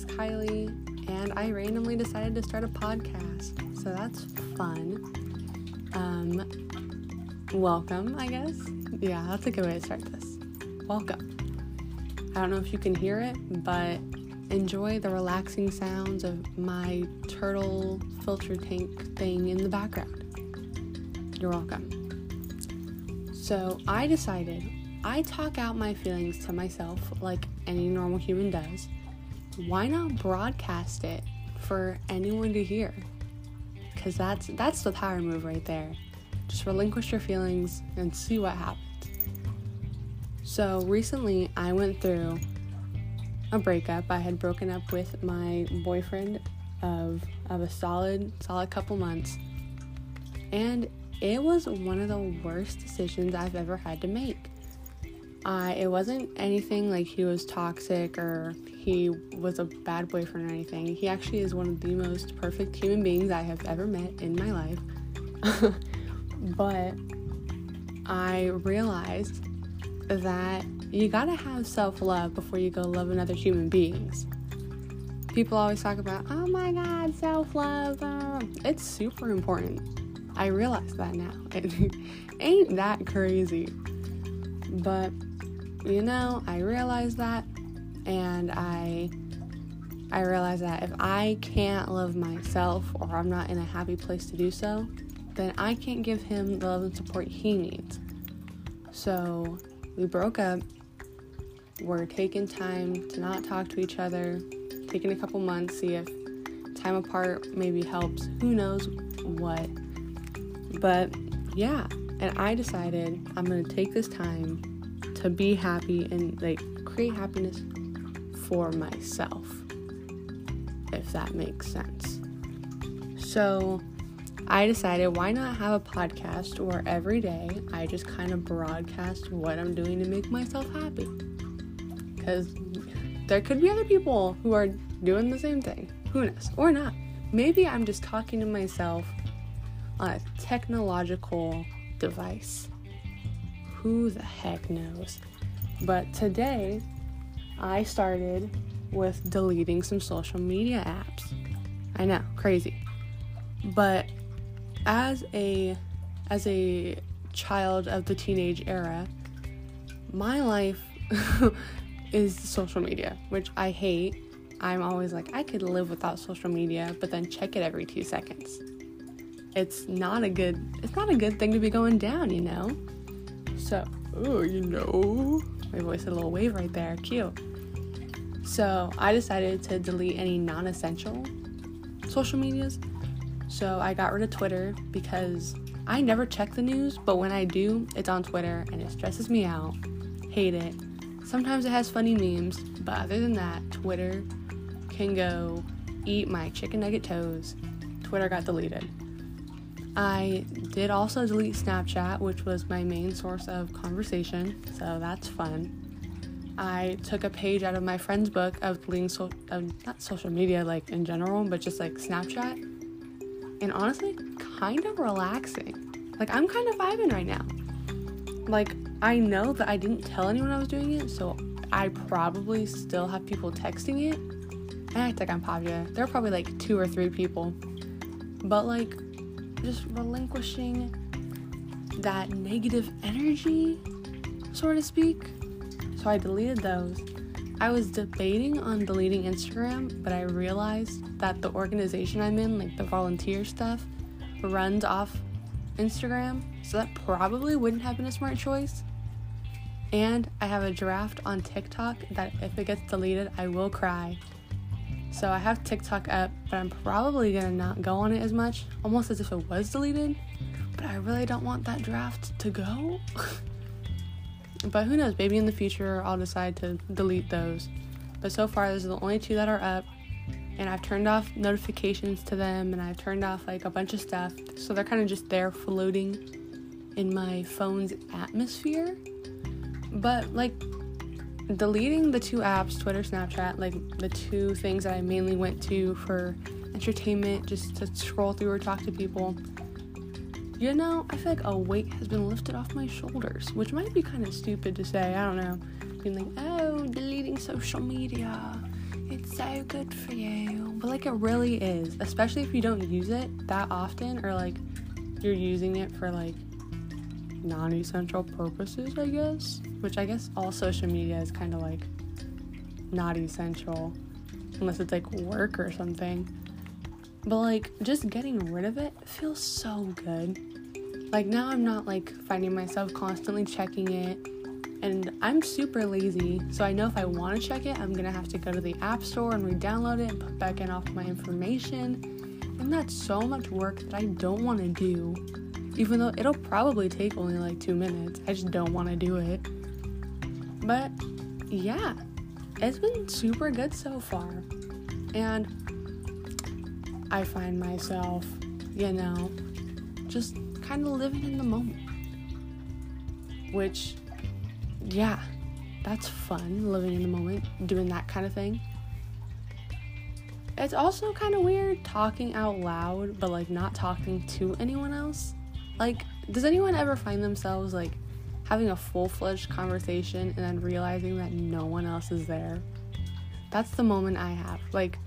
is Kylie, and I randomly decided to start a podcast. So that's fun. Um, welcome, I guess. Yeah, that's a good way to start this. Welcome. I don't know if you can hear it, but enjoy the relaxing sounds of my turtle filter tank thing in the background. You're welcome. So I decided I talk out my feelings to myself like any normal human does. Why not broadcast it for anyone to hear? Cause that's that's the power move right there. Just relinquish your feelings and see what happens. So recently I went through a breakup. I had broken up with my boyfriend of of a solid solid couple months. And it was one of the worst decisions I've ever had to make. I it wasn't anything like he was toxic or he was a bad boyfriend or anything. He actually is one of the most perfect human beings I have ever met in my life. but I realized that you gotta have self love before you go love another human beings. People always talk about, oh my god, self love. Uh, it's super important. I realize that now. It ain't that crazy. But you know, I realized that and I I realize that if I can't love myself or I'm not in a happy place to do so, then I can't give him the love and support he needs. So we broke up. We're taking time to not talk to each other, taking a couple months, see if time apart maybe helps. Who knows what. But yeah, and I decided I'm gonna take this time to be happy and like create happiness for myself, if that makes sense. So I decided why not have a podcast where every day I just kind of broadcast what I'm doing to make myself happy. Because there could be other people who are doing the same thing. Who knows? Or not. Maybe I'm just talking to myself on a technological device. Who the heck knows? But today, I started with deleting some social media apps. I know, crazy. But as a as a child of the teenage era, my life is social media, which I hate. I'm always like, I could live without social media, but then check it every two seconds. It's not a good it's not a good thing to be going down, you know? So, oh, you know, my voice had a little wave right there. Cute. So, I decided to delete any non essential social medias. So, I got rid of Twitter because I never check the news, but when I do, it's on Twitter and it stresses me out. Hate it. Sometimes it has funny memes, but other than that, Twitter can go eat my chicken nugget toes. Twitter got deleted. I did also delete Snapchat, which was my main source of conversation, so that's fun. I took a page out of my friend's book of deleting so- of not social media like in general, but just like Snapchat. And honestly, kind of relaxing. Like I'm kind of vibing right now. Like I know that I didn't tell anyone I was doing it, so I probably still have people texting it. I act like I'm popular. There are probably like two or three people. But like just relinquishing that negative energy, so to speak. So I deleted those. I was debating on deleting Instagram, but I realized that the organization I'm in, like the volunteer stuff, runs off Instagram, so that probably wouldn't have been a smart choice. And I have a draft on TikTok that if it gets deleted, I will cry. So I have TikTok up, but I'm probably gonna not go on it as much, almost as if it was deleted. But I really don't want that draft to go. but who knows? Maybe in the future I'll decide to delete those. But so far, those are the only two that are up. And I've turned off notifications to them and I've turned off like a bunch of stuff. So they're kind of just there floating in my phone's atmosphere. But like deleting the two apps, Twitter, Snapchat, like the two things that I mainly went to for entertainment, just to scroll through or talk to people, you know, I feel like a weight has been lifted off my shoulders, which might be kind of stupid to say. I don't know. Being like, oh, deleting social media, it's so good for you. But like it really is, especially if you don't use it that often or like you're using it for like non essential purposes, I guess. Which I guess all social media is kind of like not essential unless it's like work or something. But like just getting rid of it feels so good. Like now I'm not like finding myself constantly checking it. And I'm super lazy, so I know if I want to check it, I'm gonna have to go to the App Store and re download it and put back in all my information. And that's so much work that I don't want to do. Even though it'll probably take only like two minutes, I just don't want to do it. But yeah, it's been super good so far. And I find myself, you know, just kind of living in the moment. Which, yeah, that's fun, living in the moment, doing that kind of thing. It's also kind of weird talking out loud, but like not talking to anyone else. Like, does anyone ever find themselves like having a full fledged conversation and then realizing that no one else is there? That's the moment I have. Like,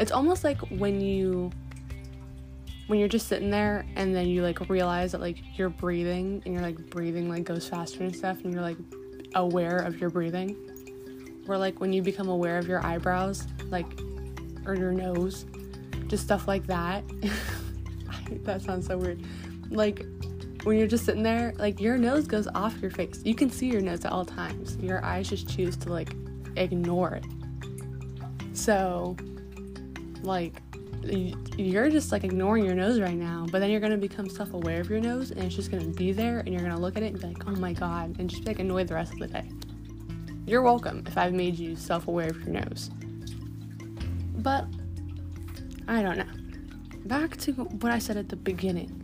it's almost like when you when you're just sitting there and then you like realize that like you're breathing and you're like breathing like goes faster and stuff and you're like aware of your breathing. Or like when you become aware of your eyebrows like or your nose just stuff like that. That sounds so weird. Like when you're just sitting there like your nose goes off your face. You can see your nose at all times. Your eyes just choose to like ignore it. So like you're just like ignoring your nose right now, but then you're gonna become self aware of your nose and it's just gonna be there and you're gonna look at it and be like, oh my god, and just be like annoyed the rest of the day. You're welcome if I've made you self aware of your nose. But I don't know. Back to what I said at the beginning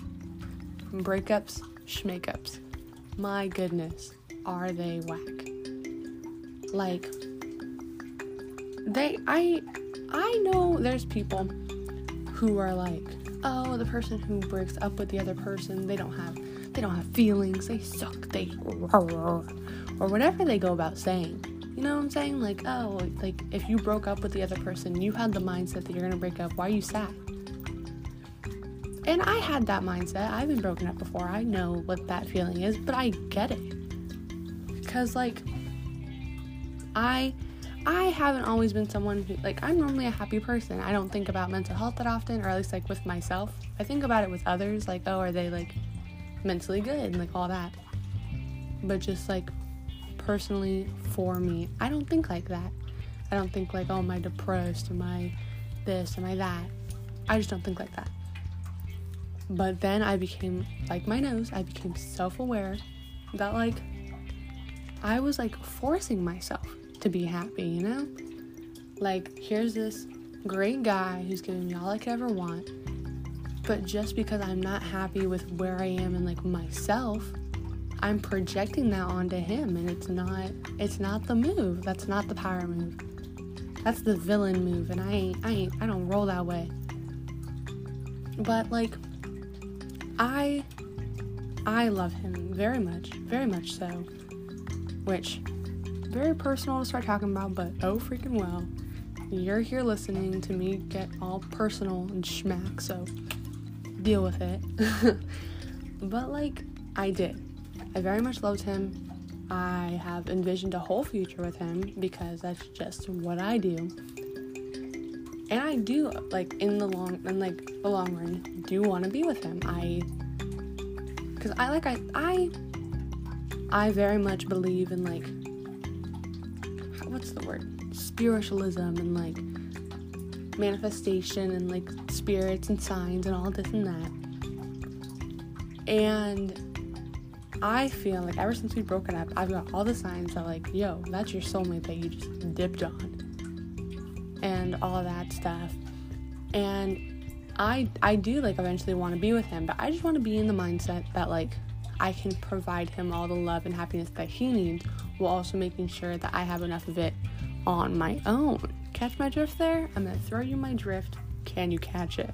breakups, schmakeups. My goodness, are they whack? Like, they, I, I know there's people who are like, oh, the person who breaks up with the other person, they don't have they don't have feelings, they suck, they or whatever they go about saying. You know what I'm saying? Like, oh, like if you broke up with the other person, you had the mindset that you're gonna break up. Why are you sad? And I had that mindset. I've been broken up before. I know what that feeling is, but I get it. Cause like I I haven't always been someone who, like, I'm normally a happy person. I don't think about mental health that often, or at least, like, with myself. I think about it with others, like, oh, are they, like, mentally good, and, like, all that. But just, like, personally for me, I don't think like that. I don't think, like, oh, am I depressed? Am I this? Am I that? I just don't think like that. But then I became, like my nose, I became self aware that, like, I was, like, forcing myself to be happy, you know? Like, here's this great guy who's giving me all I could ever want, but just because I'm not happy with where I am and like myself, I'm projecting that onto him and it's not it's not the move. That's not the power move. That's the villain move and I ain't I ain't I don't roll that way. But like I I love him very much, very much so. Which very personal to start talking about, but oh freaking well. You're here listening to me get all personal and schmack, so deal with it. but like, I did. I very much loved him. I have envisioned a whole future with him because that's just what I do. And I do like in the long and like the long run do want to be with him. I cuz I like I I I very much believe in like the word? Spiritualism and like manifestation and like spirits and signs and all this and that. And I feel like ever since we've broken up, I've got all the signs that like, yo, that's your soulmate that you just dipped on. And all that stuff. And I I do like eventually want to be with him, but I just want to be in the mindset that like I can provide him all the love and happiness that he needs while also making sure that I have enough of it on my own. Catch my drift there? I'm gonna throw you my drift. Can you catch it?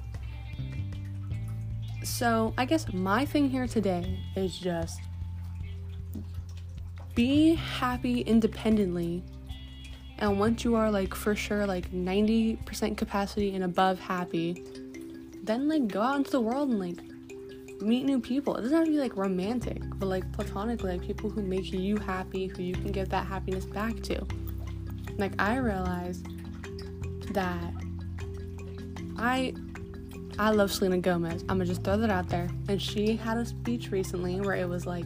So, I guess my thing here today is just be happy independently And once you are like for sure like 90% capacity and above happy, then like go out into the world and like meet new people. It doesn't have to be like romantic, but like platonically, like people who make you happy, who you can give that happiness back to. Like I realized that I I love Selena Gomez. I'm gonna just throw that out there. And she had a speech recently where it was like,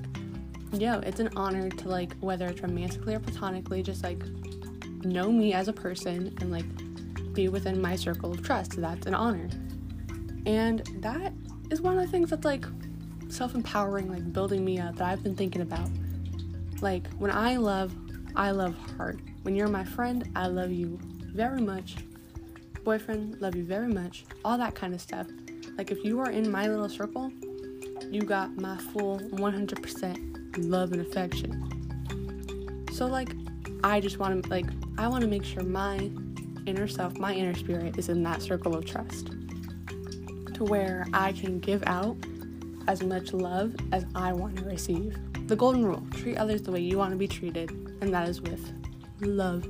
yo, it's an honor to like whether it's romantically or platonically, just like know me as a person and like be within my circle of trust. That's an honor. And that is one of the things that's like self empowering, like building me up that I've been thinking about. Like when I love, I love hard. When you're my friend, I love you very much. Boyfriend, love you very much. All that kind of stuff. Like if you are in my little circle, you got my full 100% love and affection. So like I just want to like I want to make sure my inner self, my inner spirit is in that circle of trust to where I can give out as much love as I want to receive. The golden rule treat others the way you want to be treated, and that is with love.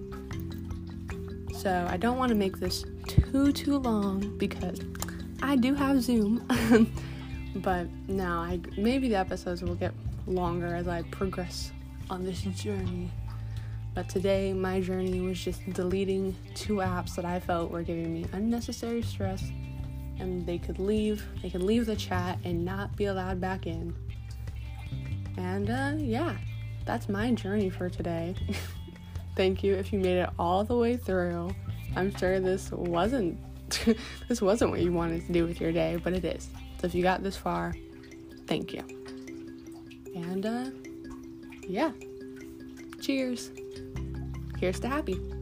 So I don't want to make this too, too long because I do have Zoom. but now I maybe the episodes will get longer as I progress on this journey. But today, my journey was just deleting two apps that I felt were giving me unnecessary stress and they could leave. They could leave the chat and not be allowed back in. And uh, yeah, that's my journey for today. Thank you if you made it all the way through. I'm sure this wasn't this wasn't what you wanted to do with your day, but it is. So if you got this far, thank you. And uh, yeah, cheers. Here's to happy.